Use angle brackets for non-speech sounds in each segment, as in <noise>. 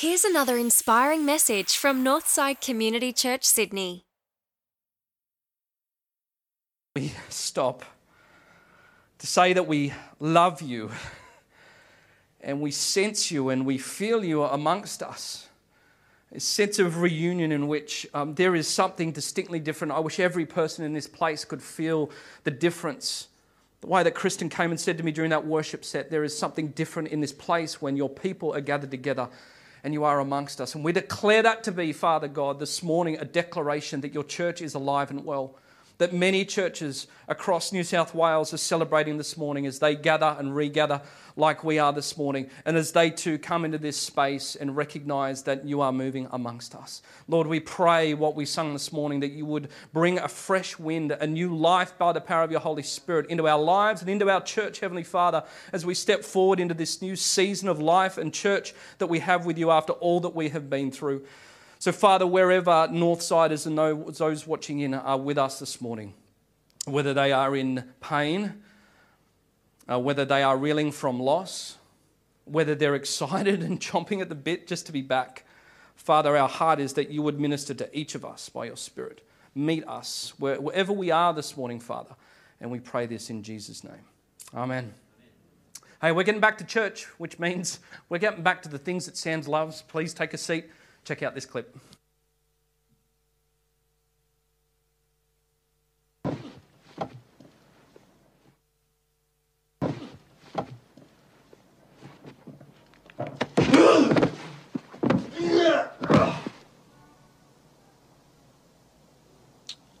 Here's another inspiring message from Northside Community Church, Sydney. We stop to say that we love you and we sense you and we feel you amongst us. A sense of reunion in which um, there is something distinctly different. I wish every person in this place could feel the difference. The way that Kristen came and said to me during that worship set, there is something different in this place when your people are gathered together and you are amongst us. And we declare that to be, Father God, this morning a declaration that your church is alive and well that many churches across New South Wales are celebrating this morning as they gather and regather like we are this morning, and as they too come into this space and recognize that you are moving amongst us. Lord, we pray what we sung this morning that you would bring a fresh wind, a new life by the power of your Holy Spirit into our lives and into our church, Heavenly Father, as we step forward into this new season of life and church that we have with you after all that we have been through. So, Father, wherever Northsiders and those watching in are with us this morning, whether they are in pain, uh, whether they are reeling from loss, whether they're <laughs> excited and chomping at the bit just to be back, Father, our heart is that you would minister to each of us by your Spirit. Meet us wherever we are this morning, Father. And we pray this in Jesus' name. Amen. Hey, we're getting back to church, which means we're getting back to the things that Sam's loves. Please take a seat. Check out this clip.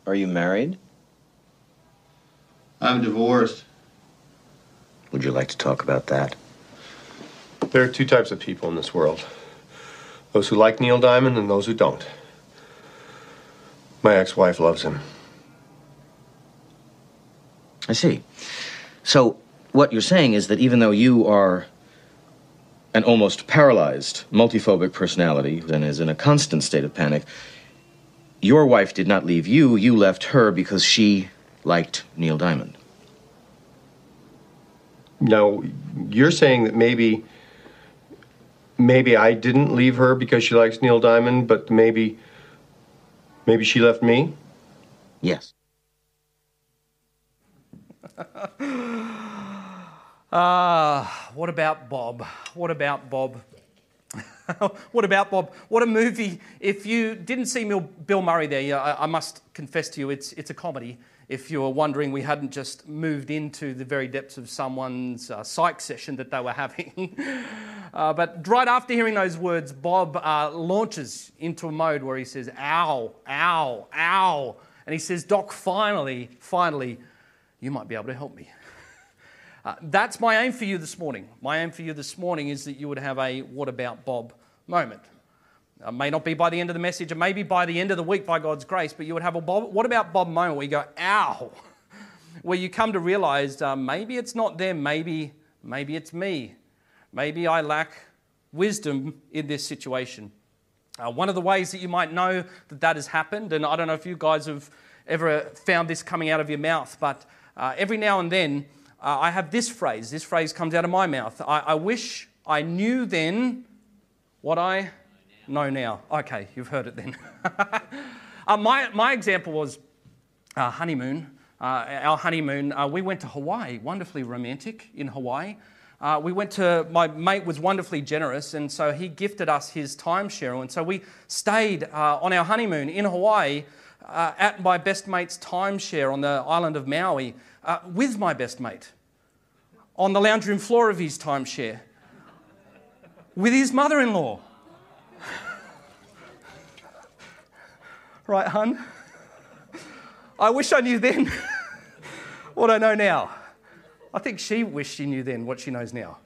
Are you married? I'm divorced. Would you like to talk about that? There are two types of people in this world those who like Neil Diamond and those who don't. My ex wife loves him. I see. So, what you're saying is that even though you are an almost paralyzed multiphobic personality and is in a constant state of panic, your wife did not leave you, you left her because she liked Neil Diamond. Now, you're saying that maybe maybe I didn't leave her because she likes Neil Diamond, but maybe maybe she left me? Yes. <laughs> Ah, uh, what about Bob? What about Bob? <laughs> what about Bob? What a movie. If you didn't see Bill Murray there, I, I must confess to you, it's, it's a comedy if you were wondering, we hadn't just moved into the very depths of someone's uh, psych session that they were having. <laughs> uh, but right after hearing those words, Bob uh, launches into a mode where he says, ow, ow, ow. And he says, Doc, finally, finally, you might be able to help me. <laughs> Uh, that's my aim for you this morning. My aim for you this morning is that you would have a what about Bob moment. It may not be by the end of the message, it may be by the end of the week by God's grace, but you would have a Bob, what about Bob moment where you go, ow, <laughs> where you come to realize uh, maybe it's not them, maybe, maybe it's me. Maybe I lack wisdom in this situation. Uh, one of the ways that you might know that that has happened, and I don't know if you guys have ever found this coming out of your mouth, but uh, every now and then uh, I have this phrase. This phrase comes out of my mouth. I, I wish I knew then what I know now. Okay, you've heard it then. <laughs> uh, my, my example was uh, honeymoon. Uh, our honeymoon, uh, we went to Hawaii, wonderfully romantic in Hawaii. Uh, we went to, my mate was wonderfully generous, and so he gifted us his time, timeshare. And so we stayed uh, on our honeymoon in Hawaii at my best mate's timeshare on the island of Maui with my best mate on the lounge room floor of his timeshare with his mother in law. Right, hun? I wish I knew then <laughs> what I know now. I think she wished she knew then what she knows now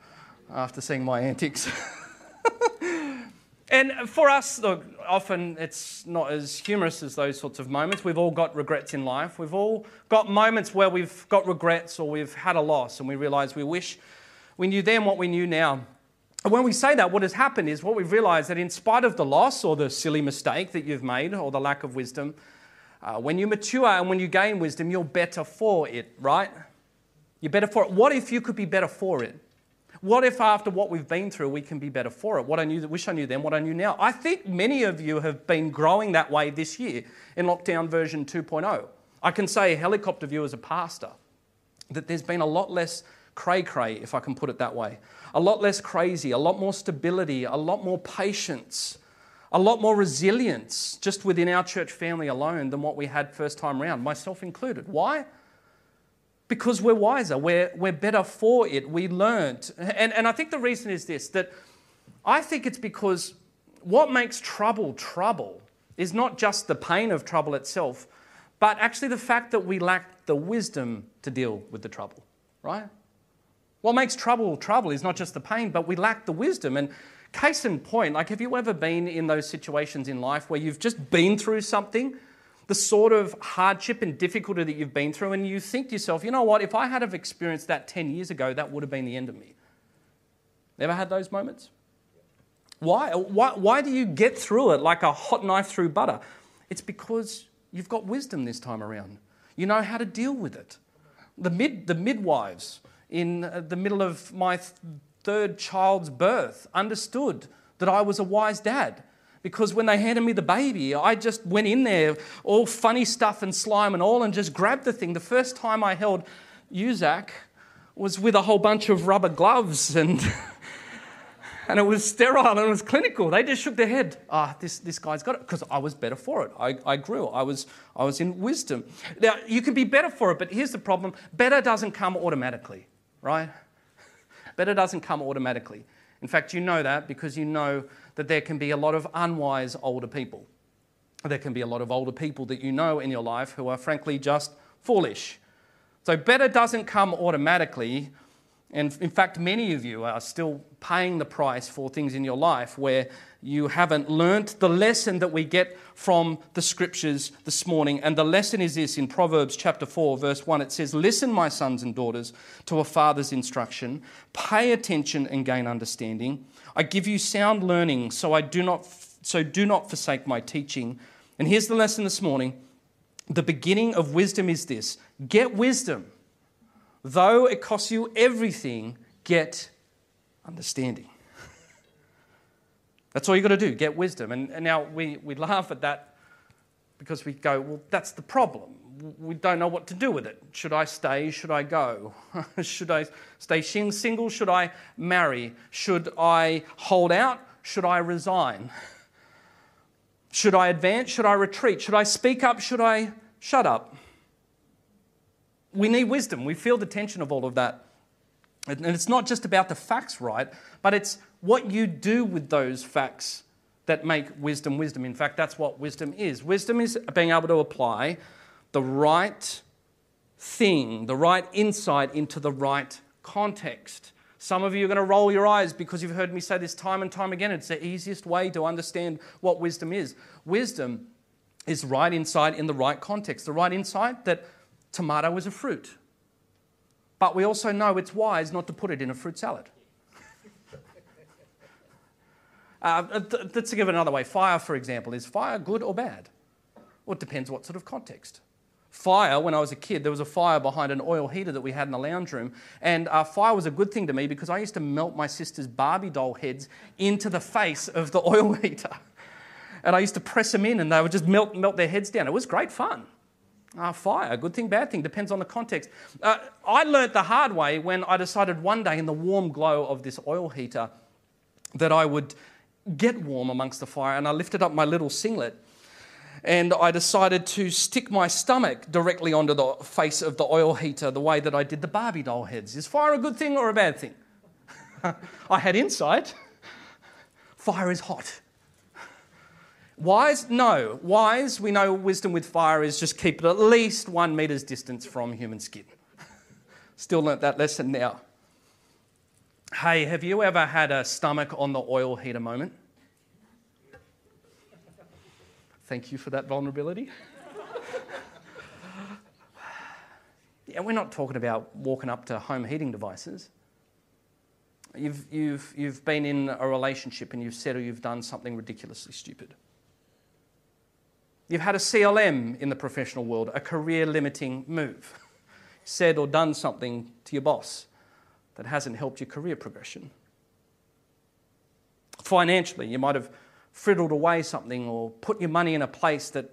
after seeing my antics. <laughs> and for us, look, often it's not as humorous as those sorts of moments. We've all got regrets in life. We've all got moments where we've got regrets or we've had a loss and we realize we wish we knew then what we knew now. And when we say that, what has happened is what we've realized that in spite of the loss or the silly mistake that you've made or the lack of wisdom, uh, when you mature and when you gain wisdom, you're better for it, right? You're better for it. What if you could be better for it? What if after what we've been through, we can be better for it? What I knew, wish I knew then, what I knew now. I think many of you have been growing that way this year in lockdown version 2.0. I can say, helicopter view as a pastor, that there's been a lot less cray cray, if I can put it that way. A lot less crazy, a lot more stability, a lot more patience, a lot more resilience just within our church family alone than what we had first time round, myself included. Why? because we're wiser, we're, we're better for it, we learned. And, and I think the reason is this that I think it's because what makes trouble trouble is not just the pain of trouble itself, but actually the fact that we lack the wisdom to deal with the trouble, right? What makes trouble trouble is not just the pain, but we lack the wisdom. And case in point, like have you ever been in those situations in life where you've just been through something the sort of hardship and difficulty that you've been through, and you think to yourself, you know what, if I had have experienced that 10 years ago, that would have been the end of me. Never had those moments? Why? Why, why do you get through it like a hot knife through butter? It's because you've got wisdom this time around. You know how to deal with it. The, mid, the midwives in the middle of my third child's birth understood that I was a wise dad because when they handed me the baby, I just went in there, all funny stuff and slime and all, and just grabbed the thing. The first time I held Uzak was with a whole bunch of rubber gloves and. <laughs> and it was sterile and it was clinical. They just shook their head. Ah, this, this guy's got it. Because I was better for it. I, I grew. I was, I was in wisdom. Now, you can be better for it, but here's the problem better doesn't come automatically, right? <laughs> Better doesn't come automatically. In fact, you know that because you know that there can be a lot of unwise older people. There can be a lot of older people that you know in your life who are frankly just foolish. So, better doesn't come automatically. And in fact, many of you are still paying the price for things in your life where you haven't learnt the lesson that we get from the scriptures this morning. And the lesson is this in Proverbs chapter 4, verse 1. It says, Listen, my sons and daughters, to a father's instruction, pay attention and gain understanding. I give you sound learning, so I do not so do not forsake my teaching. And here's the lesson this morning. The beginning of wisdom is this get wisdom. Though it costs you everything, get understanding. That's all you've got to do, get wisdom. And, and now we, we laugh at that because we go, well, that's the problem we don't know what to do with it. Should I stay? Should I go? Should I stay single? Should I marry? Should I hold out? Should I resign? Should I advance? Should I retreat? Should I speak up? Should I shut up? We need wisdom. We feel the tension of all of that. And it's not just about the facts, right? But it's what you do with those facts that make wisdom wisdom. In fact, that's what wisdom is. Wisdom is being able to apply the right thing, the right insight into the right context. Some of you are going to roll your eyes because you've heard me say this time and time again. It's the easiest way to understand what wisdom is. Wisdom is right insight in the right context, the right insight that tomato is a fruit. But we also know it's wise not to put it in a fruit salad. <laughs> uh, let's give it another way. Fire, for example, is fire good or bad? Well, it depends what sort of context fire when I was a kid. There was a fire behind an oil heater that we had in the lounge room. And uh, fire was a good thing to me because I used to melt my sister's Barbie doll heads into the face of the <laughs> oil heater. And I used to press them in and they would just melt, melt their heads down. It was great fun. Uh, fire, good thing, bad thing, depends on the context. Uh, I learnt the hard way when I decided one day in the warm glow of this oil heater that I would get warm amongst the fire. And I lifted up my little singlet and I decided to stick my stomach directly onto the face of the oil heater the way that I did the Barbie doll heads. Is fire a good thing or a bad thing? <laughs> I had insight. Fire is hot. Wise? No. Wise, we know wisdom with fire is just keep it at least one meter's distance from human skin. <laughs> Still learnt that lesson now. Hey, have you ever had a stomach on the oil heater moment? Thank you for that vulnerability. <laughs> yeah, we're not talking about walking up to home heating devices. You've, you've, you've been in a relationship and you've said or you've done something ridiculously stupid. You've had a CLM in the professional world, a career limiting move. <laughs> said or done something to your boss that hasn't helped your career progression. Financially, you might have friddled away something or put your money in a place that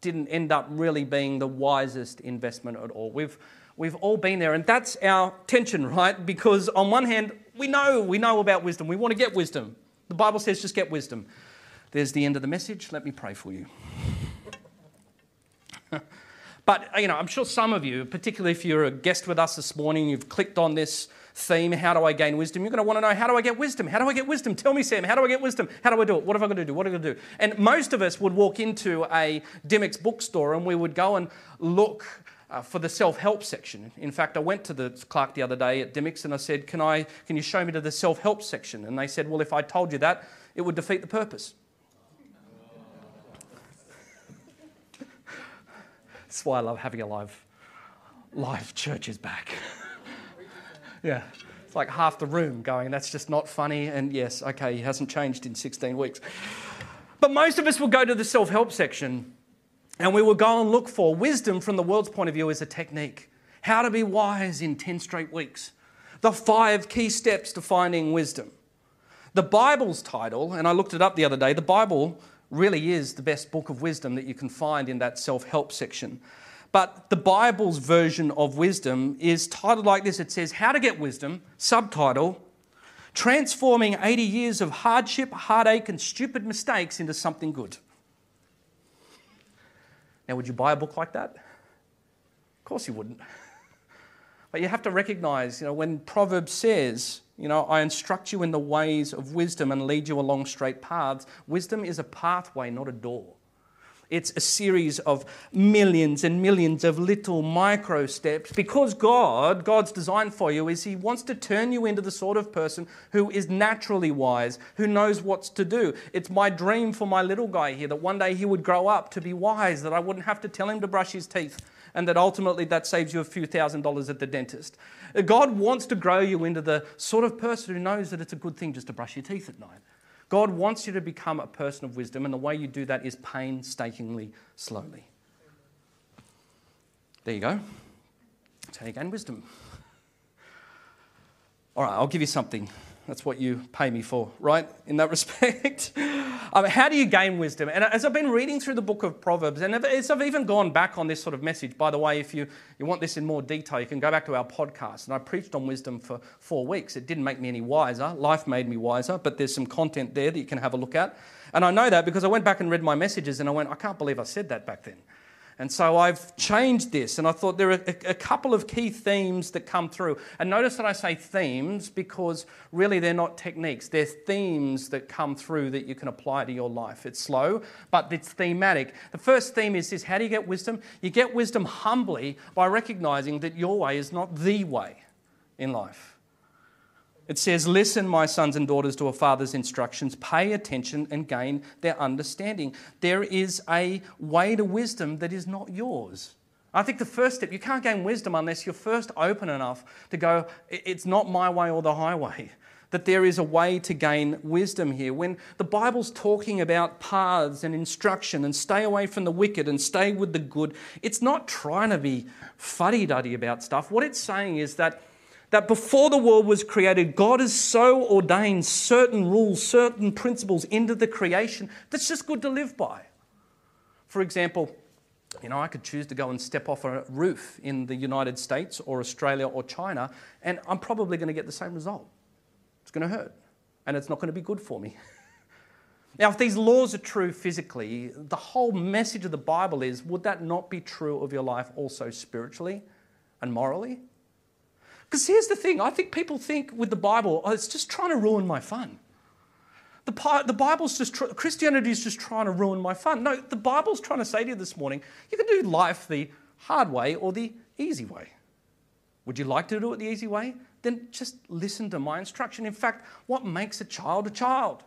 didn't end up really being the wisest investment at all. We've, we've all been there, and that's our tension, <laughs> right? Because on one hand, we know, we know about wisdom. We want to get wisdom. The Bible says just get wisdom. There's the end of the message. Let me pray for you. <laughs> but, you know, I'm sure some of you, particularly if you're a guest with us this morning, you've clicked on this theme, How Do I Gain Wisdom? You're going to want to know, How do I get wisdom? How do I get wisdom? Tell me, Sam, how do I get wisdom? How do I do it? What am I going to do? What am I going to do? And most of us would walk into a Dymocks bookstore and we would go and look uh, for the self-help section. In fact, I went to the clerk the other day at Dymocks and I said, can, I, can you show me to the self-help section? And they said, well, if I told you that, it would defeat the purpose. That's why I love having a live, live churches back. <laughs> yeah. It's like half the room going, that's just not funny. And yes, okay, he hasn't changed in 16 weeks. But most of us will go to the self help section and we will go and look for wisdom from the world's point of view as a technique. How to be wise in 10 straight weeks. The five key steps to finding wisdom. The Bible's title, and I looked it up the other day, the Bible really is the best book of wisdom that you can find in that self help section. But the Bible's version of wisdom is titled like this it says, How to Get Wisdom, subtitle, Transforming 80 Years of Hardship, Heartache, and Stupid Mistakes into Something Good. Now, would you buy a book like that? Of course you wouldn't. <laughs> But you have to recognize, you know, when Proverbs says, you know, I instruct you in the ways of wisdom and lead you along straight paths, wisdom is a pathway, not a door. It's a series of millions and millions of little micro steps because God, God's design for you is He wants to turn you into the sort of person who is naturally wise, who knows what's to do. It's my dream for my little guy here that one day he would grow up to be wise, that I wouldn't have to tell him to brush his teeth, and that ultimately that saves you a few thousand dollars at the dentist. Uh, God wants to grow you into the sort of person who knows that it's a good thing just to brush your teeth at night. God wants you to become a person of wisdom, and the way you do that is painstakingly slowly. There you go. You gain wisdom. All right, I'll give you something. That's what you pay me for, right? In that <laughs> respect. um, how do you gain wisdom? And as I've been reading through the book of Proverbs, and as I've even gone back on this sort of message, by the way, if you, you want this in more detail, you can go back to our podcast. And I preached on wisdom for four weeks. It didn't make me any wiser. Life made me wiser, but there's some content there that you can have a look at. And I know that because I went back and read my messages and I went, I can't believe I said that back then. And so I've changed this, and I thought there are a, a, couple of key themes that come through. And notice that I say themes because really they're not techniques, they're themes that come through that you can apply to your life. It's slow, but it's thematic. The first theme is this how do you get wisdom? You get wisdom humbly by recognizing that your way is not the way in life. It says, Listen, my sons and daughters, to a father's instructions, pay attention and gain their understanding. There is a way to wisdom that is not yours. I think the first step, you can't gain wisdom unless you're first open enough to go, It's not my way or the highway. That there is a way to gain wisdom here. When the Bible's talking about paths and instruction and stay away from the wicked and stay with the good, it's not trying to be fuddy duddy about stuff. What it's saying is that that before the world was created, God has so ordained certain rules, certain principles into the creation that's just good to live by. For example, you know, I could choose to go and step off a roof in the United States or Australia or China, and I'm probably going to get the same result. It's going to hurt, and it's not going to be good for me. <laughs> now, if these laws are true physically, the whole message of the Bible is would that not be true of your life also spiritually and morally? Because here's the thing I think people think with the Bible, oh, it's just trying to ruin my fun. The, the Bible's just, Christianity is just trying to ruin my fun. No, the Bible's trying to say to you this morning, you can do life the hard way or the easy way. Would you like to do it the easy way? Then just listen to my instruction. In fact, what makes a child a child?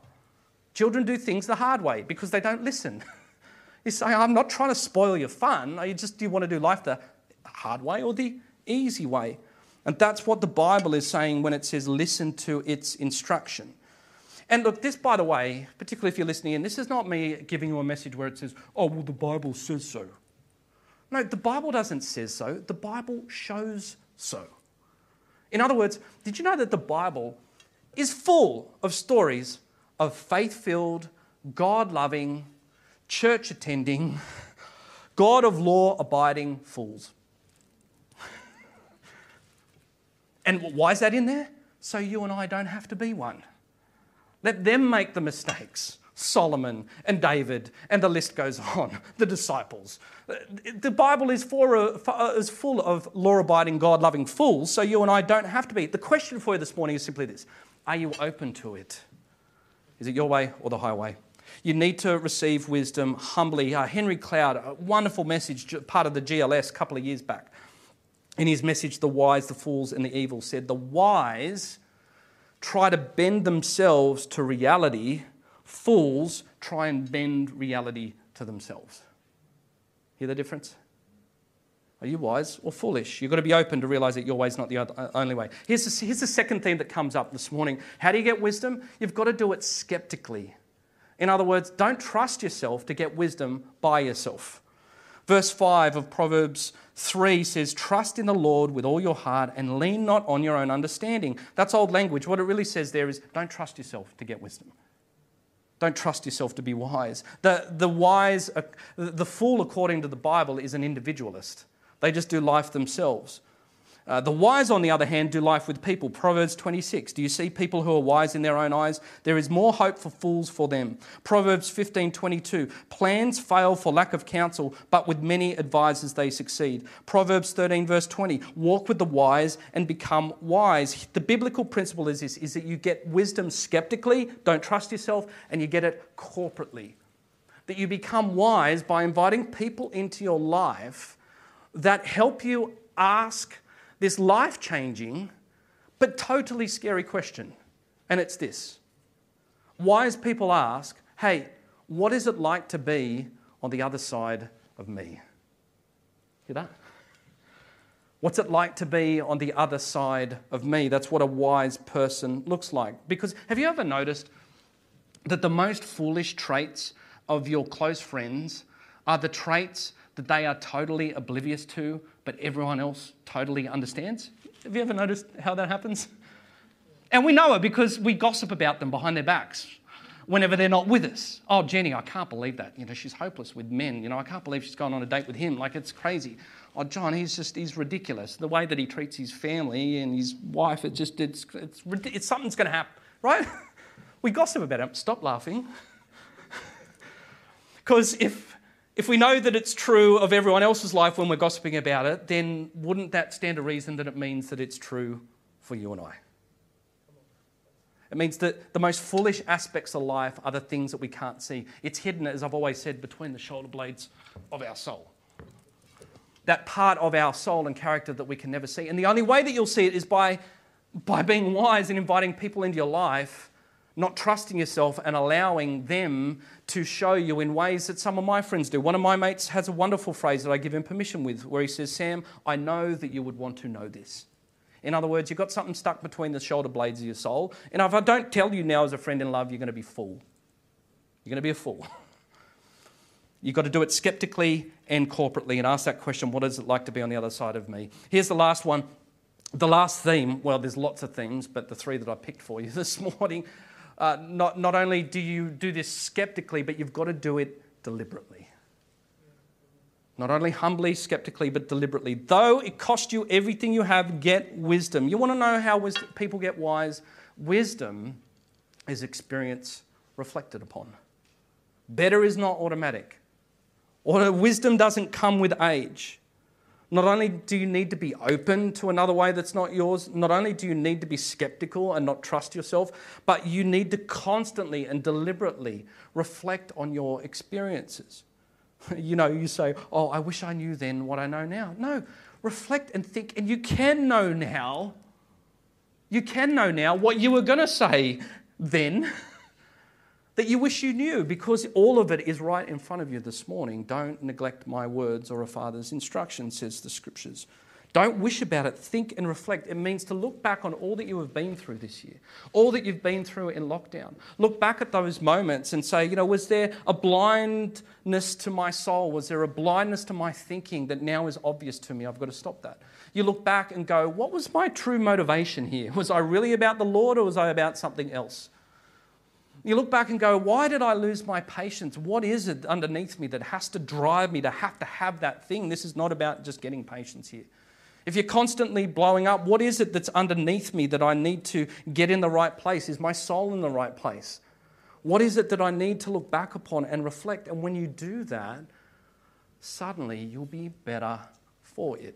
Children do things the hard way because they don't listen. <laughs> you say, I'm not trying to spoil your fun. You just do you want to do life the hard way or the easy way? And that's what the Bible is saying when it says listen to its instruction. And look, this, by the way, particularly if you're listening in, this is not me giving you a message where it says, oh, well, the Bible says so. No, the Bible doesn't say so, the Bible shows so. In other words, did you know that the Bible is full of stories of faith filled, God loving, church attending, <laughs> God of law abiding fools? And why is that in there? So you and I don't have to be one. Let them make the mistakes. Solomon and David, and the list goes on, <laughs> the disciples. The Bible is, for, uh, is full of law abiding, God loving fools, so you and I don't have to be. The question for you this morning is simply this Are you open to it? Is it your way or the highway? You need to receive wisdom humbly. Uh, Henry Cloud, a wonderful message, part of the GLS a couple of years back, in his message, The Wise, the Fools, and the Evil, said, The wise try to bend themselves to reality Fools try and bend reality to themselves. Hear the difference? Are you wise or foolish? You've got to be open to realize that your way is not the uh, only way. Here's the, here's the second theme that comes up this morning. How do you get wisdom? You've got to do it skeptically. In other words, don't trust yourself to get wisdom by yourself. Verse 5 of Proverbs 3 says, Trust in the Lord with all your heart and lean not on your own understanding. That's old language. What it really says there is don't trust yourself to get wisdom. Don't trust yourself to be wise. The, the wise, the fool, according to the Bible, is an individualist. They just do life themselves. Uh, the wise, on the other hand, do life with people. Proverbs 26. Do you see people who are wise in their own eyes? There is more hope for fools for them. Proverbs 15 22. Plans fail for lack of counsel, but with many advisers they succeed. Proverbs 13, verse 20. Walk with the wise and become wise. The biblical principle is this is that you get wisdom skeptically, don't trust yourself, and you get it corporately. That you become wise by inviting people into your life that help you ask this life changing but totally scary question. And it's this Wise people ask, hey, what is it like to be on the other side of me? Hear that? What's it like to be on the other side of me? That's what a wise person looks like. Because have you ever noticed that the most foolish traits of your close friends are the traits that they are totally oblivious to, but everyone else totally understands. Have you ever noticed how that happens? And we know it because we gossip about them behind their backs whenever they're not with us. Oh, Jenny, I can't believe that. You know, she's hopeless with men. You know, I can't believe she's gone on a date with him. Like, it's crazy. Oh, John, he's just, he's ridiculous. The way that he treats his family and his wife, it just, it's, it's, it's something's going to happen, right? <laughs> we gossip about it. Stop laughing. <laughs> Because if if we know that it's true of everyone else's life when we're gossiping about it, then wouldn't that stand a reason that it means that it's true for you and I? It means that the most foolish aspects of life are the things that we can't see. It's hidden, as I've always said, between the shoulder blades of our soul. That part of our soul and character that we can never see. And the only way that you'll see it is by, by being wise and inviting people into your life not trusting yourself and allowing them to show you in ways that some of my friends do. One of my mates has a wonderful phrase that I give him permission with where he says, Sam, I know that you would want to know this. In other words, you've got something stuck between the shoulder blades of your soul. And if I don't tell you now as a friend in love, you're going to be a fool. You're going to be a fool. You've got to do it skeptically and corporately and ask that question what is it like to be on the other side of me? Here's the last one. The last theme, well, there's lots of themes, but the three that I picked for you <laughs> this morning uh, not, not only do you do this skeptically, but you've got to do it deliberately. Not only humbly, skeptically, but deliberately. Though it cost you everything you have, get wisdom. You want to know how wisdom, people get wise? Wisdom is experience reflected upon. Better is not automatic. Or wisdom doesn't come with age. Not only do you need to be open to another way that's not yours, not only do you need to be skeptical and not trust yourself, but you need to constantly and deliberately reflect on your experiences. <laughs> You know, you say, Oh, I wish I knew then what I know now. No, reflect and think, and you can know now. You can know now what you were going to say then. <laughs> that you wish you knew because all of it is right in front of you this morning. Don't neglect my words or a father's instruction, says the scriptures. Don't wish about it, think and reflect. It means to look back on all that you have been through this year, all that you've been through in lockdown. Look back at those moments and say, you know, was there a blindness to my soul? Was there a blindness to my thinking that now is obvious to me? I've got to stop that. You look back and go, what was my true motivation here? Was I really about the Lord or was I about something else? You look back and go, why did I lose my patience? What is it underneath me that has to drive me to have to have that thing? This is not about just getting patience here. If you're constantly blowing up, what is it that's underneath me that I need to get in the right place? Is my soul in the right place? What is it that I need to look back upon and reflect? And when you do that, suddenly you'll be better for it.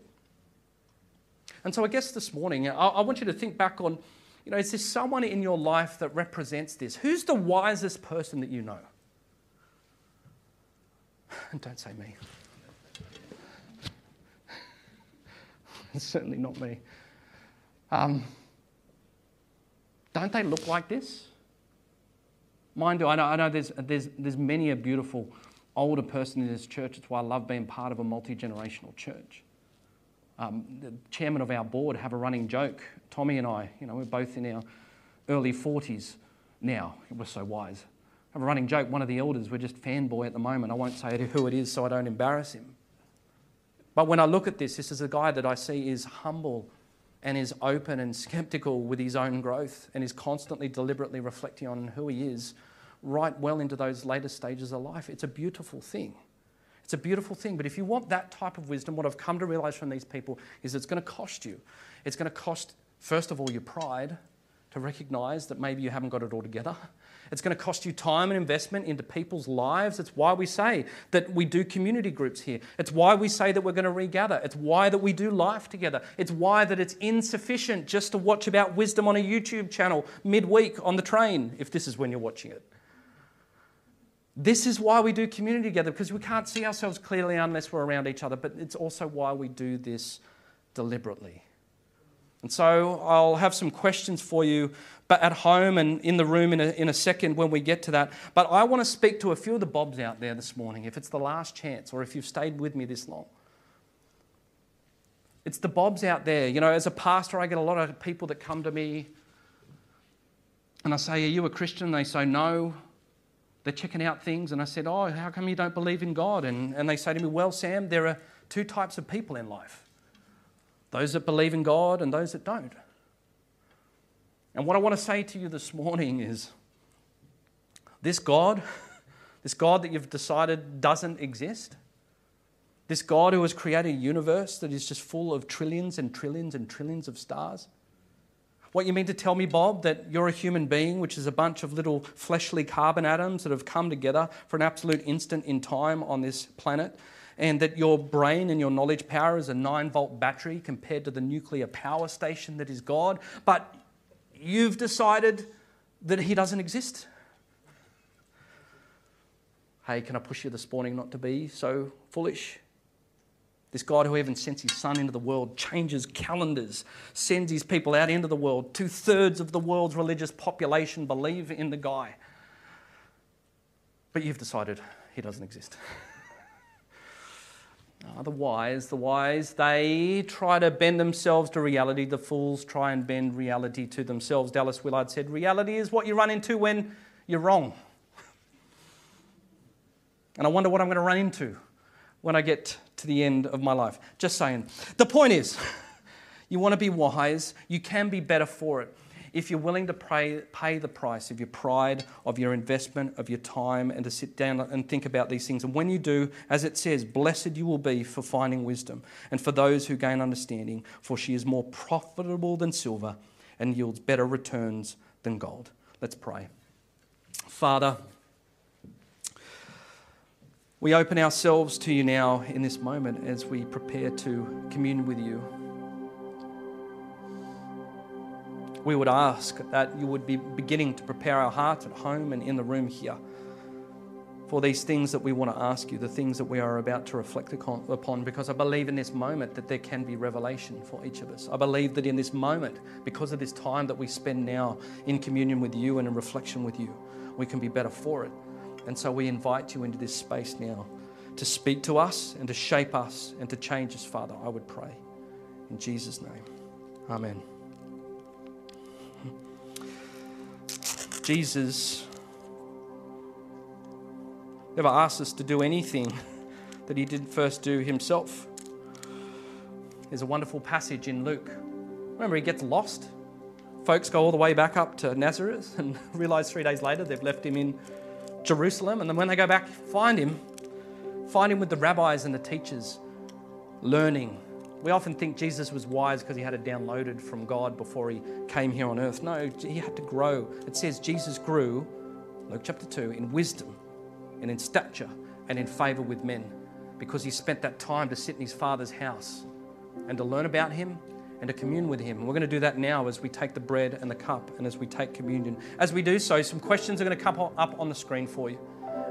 And so I guess this morning, I, I want you to think back on you know, is there someone in your life that represents this? Who's the wisest person that you know? <laughs> Don't say me. it's <laughs> certainly not me. Um, don't they look like this? Mind you, I know, I know there's, there's, there's many a beautiful older person in this church. It's why I love being part of a multi generational church. Um, the chairman of our board have a running joke. Tommy and I, you know, we're both in our early 40s now. We're so wise. Have a running joke. One of the elders, we're just fanboy at the moment. I won't say who it is so I don't embarrass him. But when I look at this, this is a guy that I see is humble and is open and skeptical with his own growth and is constantly deliberately reflecting on who he is right well into those later stages of life. It's a beautiful thing. It's a beautiful thing. But if you want that type of wisdom, what I've come to realize from these people is it's going to cost you. It's going to cost, first of all, your pride to recognize that maybe you haven't got it all together. It's going to cost you time and investment into people's lives. It's why we say that we do community groups here. It's why we say that we're going to regather. It's why that we do life together. It's why that it's insufficient just to watch about wisdom on a YouTube channel midweek on the train, if this is when you're watching it. This is why we do community together, because we can't see ourselves clearly unless we're around each other, but it's also why we do this deliberately. And so I'll have some questions for you but at home and in the room in a, in a second when we get to that. But I want to speak to a few of the Bobs out there this morning, if it's the last chance or if you've stayed with me this long. It's the Bobs out there. You know, as a pastor, I get a lot of people that come to me and I say, Are you a Christian? They say, No they're checking out things, and I said, Oh, how come you don't believe in God? And, and they say to me, Well, Sam, there are two types of people in life those that believe in God and those that don't. And what I want to say to you this morning is this God, <laughs> this God that you've decided doesn't exist, this God who has created a universe that is just full of trillions and trillions and trillions of stars what you mean to tell me, Bob, that you're a human being, which is a bunch of little fleshly carbon atoms that have come together for an absolute instant in time on this planet, and that your brain and your knowledge power is a 9 volt battery compared to the nuclear power station that is God, but you've decided that He doesn't exist? Hey, can I push you this morning not to be so foolish? This God who even sends his son into the world, changes calendars, sends his people out into the world. Two thirds of the world's religious population believe in the guy. But you've decided he doesn't exist. oh, <laughs> the wise, the wise, they try to bend themselves to reality. The fools try and bend reality to themselves. Dallas Willard said, Reality is what you run into when you're wrong. <laughs> And I wonder what I'm going to run into when I get to the end of my life. Just saying. The point is, you want to be wise, you can be better for it. If you're willing to pay, pay the price of your pride, of your investment, of your time, and to sit down and think about these things. And when you do, as it says, blessed you will be for finding wisdom, and for those who gain understanding, for she is more profitable than silver and yields better returns than gold. Let's pray. Father, we open ourselves to you now in this moment as we prepare to commune with you. We would ask that you would be beginning to prepare our hearts at home and in the room here for these things that we want to ask you, the things that we are about to reflect upon, because I believe in this moment that there can be revelation for each of us. I believe that in this moment, because of this time that we spend now in communion with you and in reflection with you, we can be better for it. And so we invite you into this space now to speak to us and to shape us and to change us, Father, I would pray. In Jesus' name, Amen. Jesus never asked us to do anything <laughs> that he didn't first do himself. There's a wonderful passage in Luke. Remember, he gets lost. Folks go all the way back up to Nazareth <laughs> and realize three days later they've left him in Jerusalem. And then when they go back, find him, find him with the rabbis and the teachers, learning. We often think Jesus was wise because he had it downloaded from God before he came here on earth. No, he had to grow. It says Jesus grew, Luke chapter 2, in wisdom and in stature and in favor with men because he spent that time to sit in his Father's house and to learn about him and to commune with him. And we're going to do that now as we take the bread and the cup and as we take communion. As we do so, some questions are going to come up on the screen for you.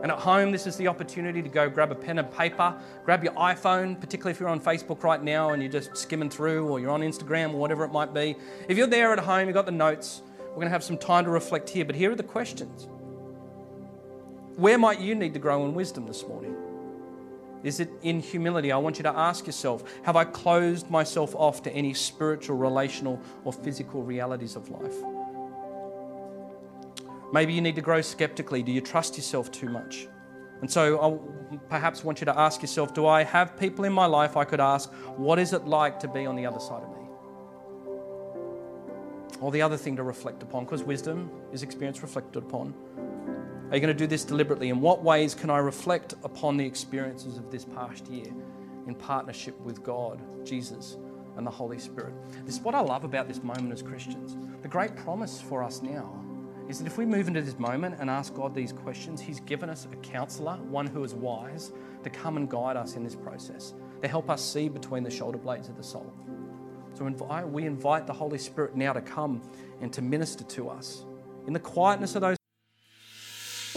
And at home, this is the opportunity to go grab a pen and paper, grab your iPhone, particularly if you're on Facebook right now and you're just skimming through, or you're on Instagram, or whatever it might be. If you're there at home, you've got the notes, we're going to have some time to reflect here. But here are the questions Where might you need to grow in wisdom this morning? Is it in humility? I want you to ask yourself Have I closed myself off to any spiritual, relational, or physical realities of life? Maybe you need to grow skeptically. Do you trust yourself too much? And so I perhaps want you to ask yourself Do I have people in my life I could ask, What is it like to be on the other side of me? Or the other thing to reflect upon, because wisdom is experience reflected upon. Are you going to do this deliberately? In what ways can I reflect upon the experiences of this past year in partnership with God, Jesus, and the Holy Spirit? This is what I love about this moment as Christians. The great promise for us now is that if we move into this moment and ask God these questions, He's given us a counselor, one who is wise, to come and guide us in this process, to help us see between the shoulder blades of the soul. So we invite the Holy Spirit now to come and to minister to us in the quietness of those.